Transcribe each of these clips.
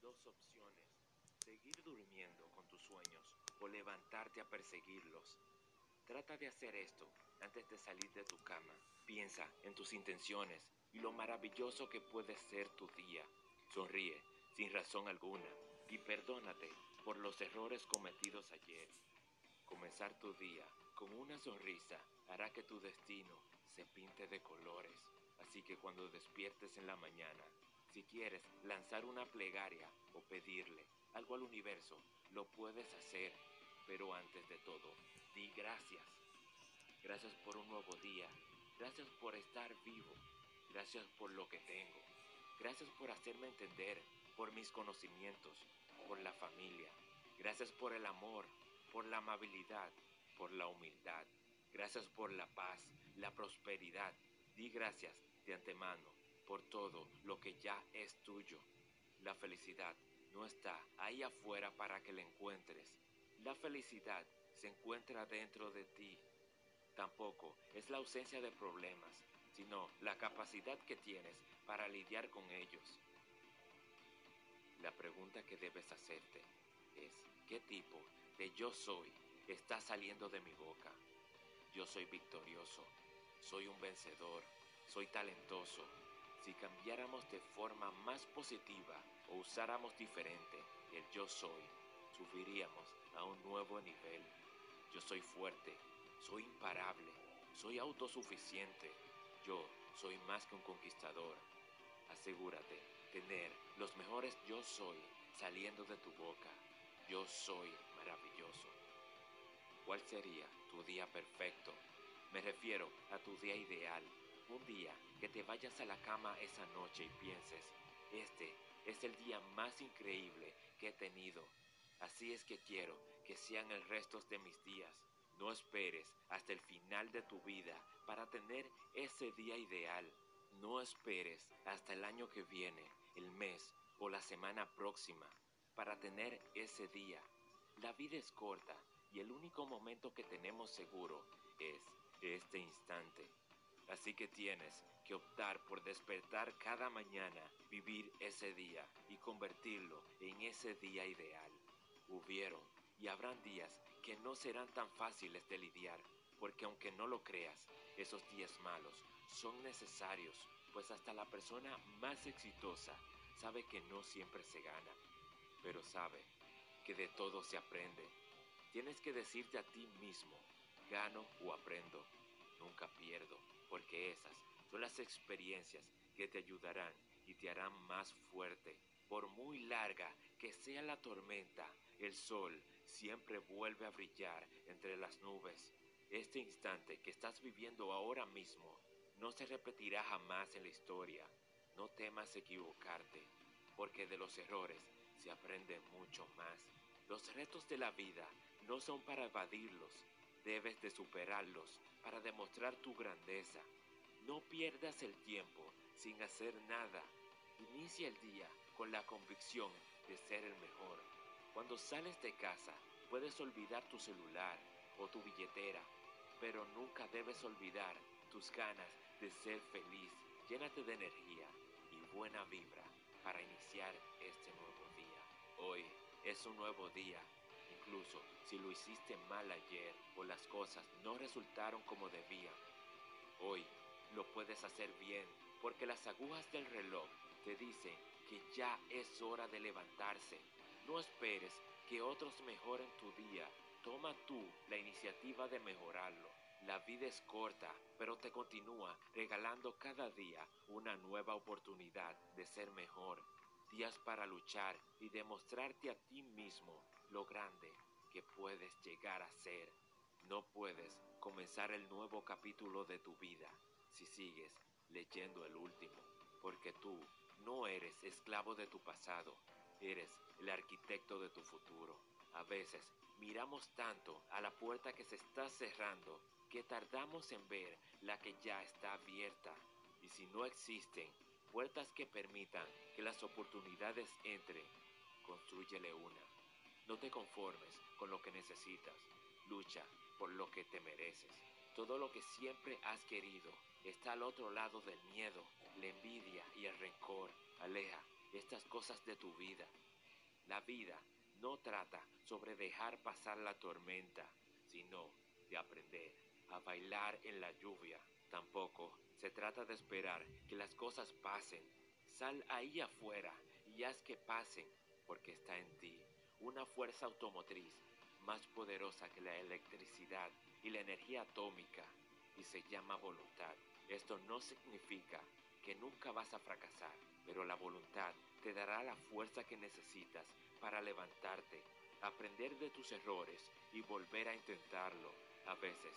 dos opciones. Seguir durmiendo con tus sueños o levantarte a perseguirlos. Trata de hacer esto antes de salir de tu cama. Piensa en tus intenciones y lo maravilloso que puede ser tu día. Sonríe sin razón alguna y perdónate por los errores cometidos ayer. Comenzar tu día con una sonrisa hará que tu destino se pinte de colores. Así que cuando despiertes en la mañana, si quieres lanzar una plegaria o pedirle algo al universo, lo puedes hacer. Pero antes de todo, di gracias. Gracias por un nuevo día. Gracias por estar vivo. Gracias por lo que tengo. Gracias por hacerme entender, por mis conocimientos, por la familia. Gracias por el amor, por la amabilidad, por la humildad. Gracias por la paz, la prosperidad. Di gracias de antemano por todo lo que ya es tuyo. La felicidad no está ahí afuera para que la encuentres. La felicidad se encuentra dentro de ti. Tampoco es la ausencia de problemas, sino la capacidad que tienes para lidiar con ellos. La pregunta que debes hacerte es, ¿qué tipo de yo soy está saliendo de mi boca? Yo soy victorioso, soy un vencedor, soy talentoso. Si cambiáramos de forma más positiva o usáramos diferente el yo soy, subiríamos a un nuevo nivel. Yo soy fuerte, soy imparable, soy autosuficiente. Yo soy más que un conquistador. Asegúrate tener los mejores yo soy saliendo de tu boca. Yo soy maravilloso. ¿Cuál sería tu día perfecto? Me refiero a tu día ideal. Un día que te vayas a la cama esa noche y pienses, este es el día más increíble que he tenido. Así es que quiero que sean el resto de mis días. No esperes hasta el final de tu vida para tener ese día ideal. No esperes hasta el año que viene, el mes o la semana próxima para tener ese día. La vida es corta y el único momento que tenemos seguro es este instante. Así que tienes que optar por despertar cada mañana, vivir ese día y convertirlo en ese día ideal. Hubieron y habrán días que no serán tan fáciles de lidiar, porque aunque no lo creas, esos días malos son necesarios, pues hasta la persona más exitosa sabe que no siempre se gana, pero sabe que de todo se aprende. Tienes que decirte a ti mismo, gano o aprendo, nunca pierdo, porque esas son las experiencias que te ayudarán y te harán más fuerte. Por muy larga que sea la tormenta, el sol siempre vuelve a brillar entre las nubes. Este instante que estás viviendo ahora mismo no se repetirá jamás en la historia. No temas equivocarte, porque de los errores se aprende mucho más. Los retos de la vida no son para evadirlos, debes de superarlos para demostrar tu grandeza. No pierdas el tiempo sin hacer nada. Inicia el día con la convicción de ser el mejor. Cuando sales de casa, puedes olvidar tu celular o tu billetera, pero nunca debes olvidar tus ganas de ser feliz. Llénate de energía y buena vibra para iniciar este nuevo día. Hoy es un nuevo día. Incluso si lo hiciste mal ayer o las cosas no resultaron como debían, hoy lo puedes hacer bien porque las agujas del reloj te dicen que ya es hora de levantarse. No esperes que otros mejoren tu día. Toma tú la iniciativa de mejorarlo. La vida es corta, pero te continúa regalando cada día una nueva oportunidad de ser mejor. Días para luchar y demostrarte a ti mismo lo grande que puedes llegar a ser. No puedes comenzar el nuevo capítulo de tu vida si sigues leyendo el último, porque tú no eres esclavo de tu pasado, eres el arquitecto de tu futuro. A veces miramos tanto a la puerta que se está cerrando que tardamos en ver la que ya está abierta. Y si no existen puertas que permitan que las oportunidades entren, construyele una. No te conformes con lo que necesitas, lucha por lo que te mereces. Todo lo que siempre has querido está al otro lado del miedo, la envidia y el rencor. Aleja estas cosas de tu vida. La vida no trata sobre dejar pasar la tormenta, sino de aprender a bailar en la lluvia. Tampoco se trata de esperar que las cosas pasen. Sal ahí afuera y haz que pasen, porque está en ti una fuerza automotriz más poderosa que la electricidad y la energía atómica, y se llama voluntad. Esto no significa que nunca vas a fracasar, pero la voluntad te dará la fuerza que necesitas para levantarte, aprender de tus errores y volver a intentarlo. A veces,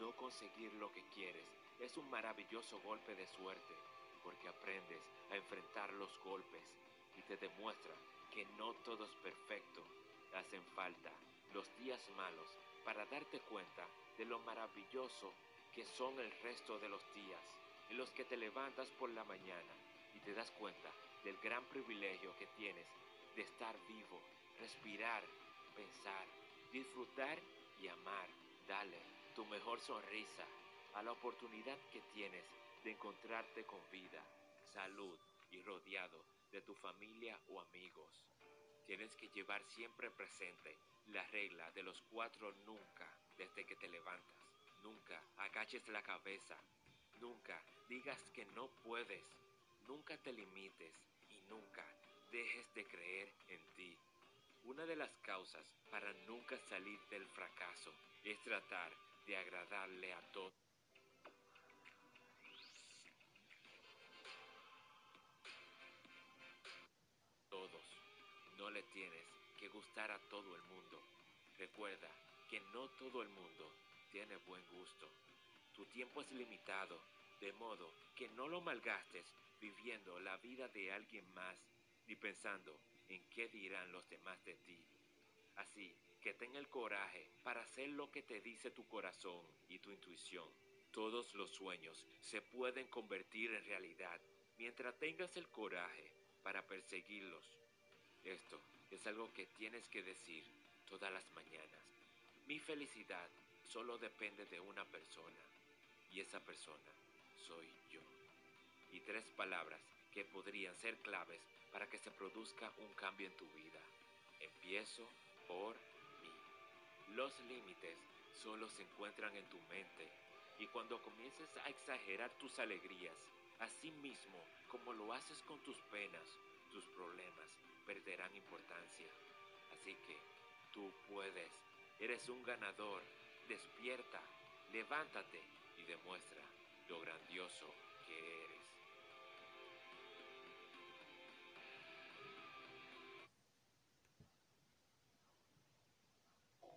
no conseguir lo que quieres es un maravilloso golpe de suerte, porque aprendes a enfrentar los golpes y te demuestra que no todo es perfecto. Hacen falta los días malos para darte cuenta de lo maravilloso que son el resto de los días, en los que te levantas por la mañana y te das cuenta del gran privilegio que tienes de estar vivo, respirar, pensar, disfrutar y amar. Dale tu mejor sonrisa a la oportunidad que tienes de encontrarte con vida, salud y rodeado de tu familia o amigos. Tienes que llevar siempre presente la regla de los cuatro nunca desde que te levantas. Nunca agaches la cabeza. Nunca digas que no puedes. Nunca te limites y nunca dejes de creer en ti. Una de las causas para nunca salir del fracaso es tratar de agradarle a todos. Le tienes que gustar a todo el mundo. Recuerda que no todo el mundo tiene buen gusto. Tu tiempo es limitado, de modo que no lo malgastes viviendo la vida de alguien más ni pensando en qué dirán los demás de ti. Así que ten el coraje para hacer lo que te dice tu corazón y tu intuición. Todos los sueños se pueden convertir en realidad mientras tengas el coraje para perseguirlos. Esto es algo que tienes que decir todas las mañanas. Mi felicidad solo depende de una persona y esa persona soy yo. Y tres palabras que podrían ser claves para que se produzca un cambio en tu vida. Empiezo por mí. Los límites solo se encuentran en tu mente y cuando comiences a exagerar tus alegrías, así mismo como lo haces con tus penas, tus problemas perderán importancia. Así que tú puedes, eres un ganador, despierta, levántate y demuestra lo grandioso que.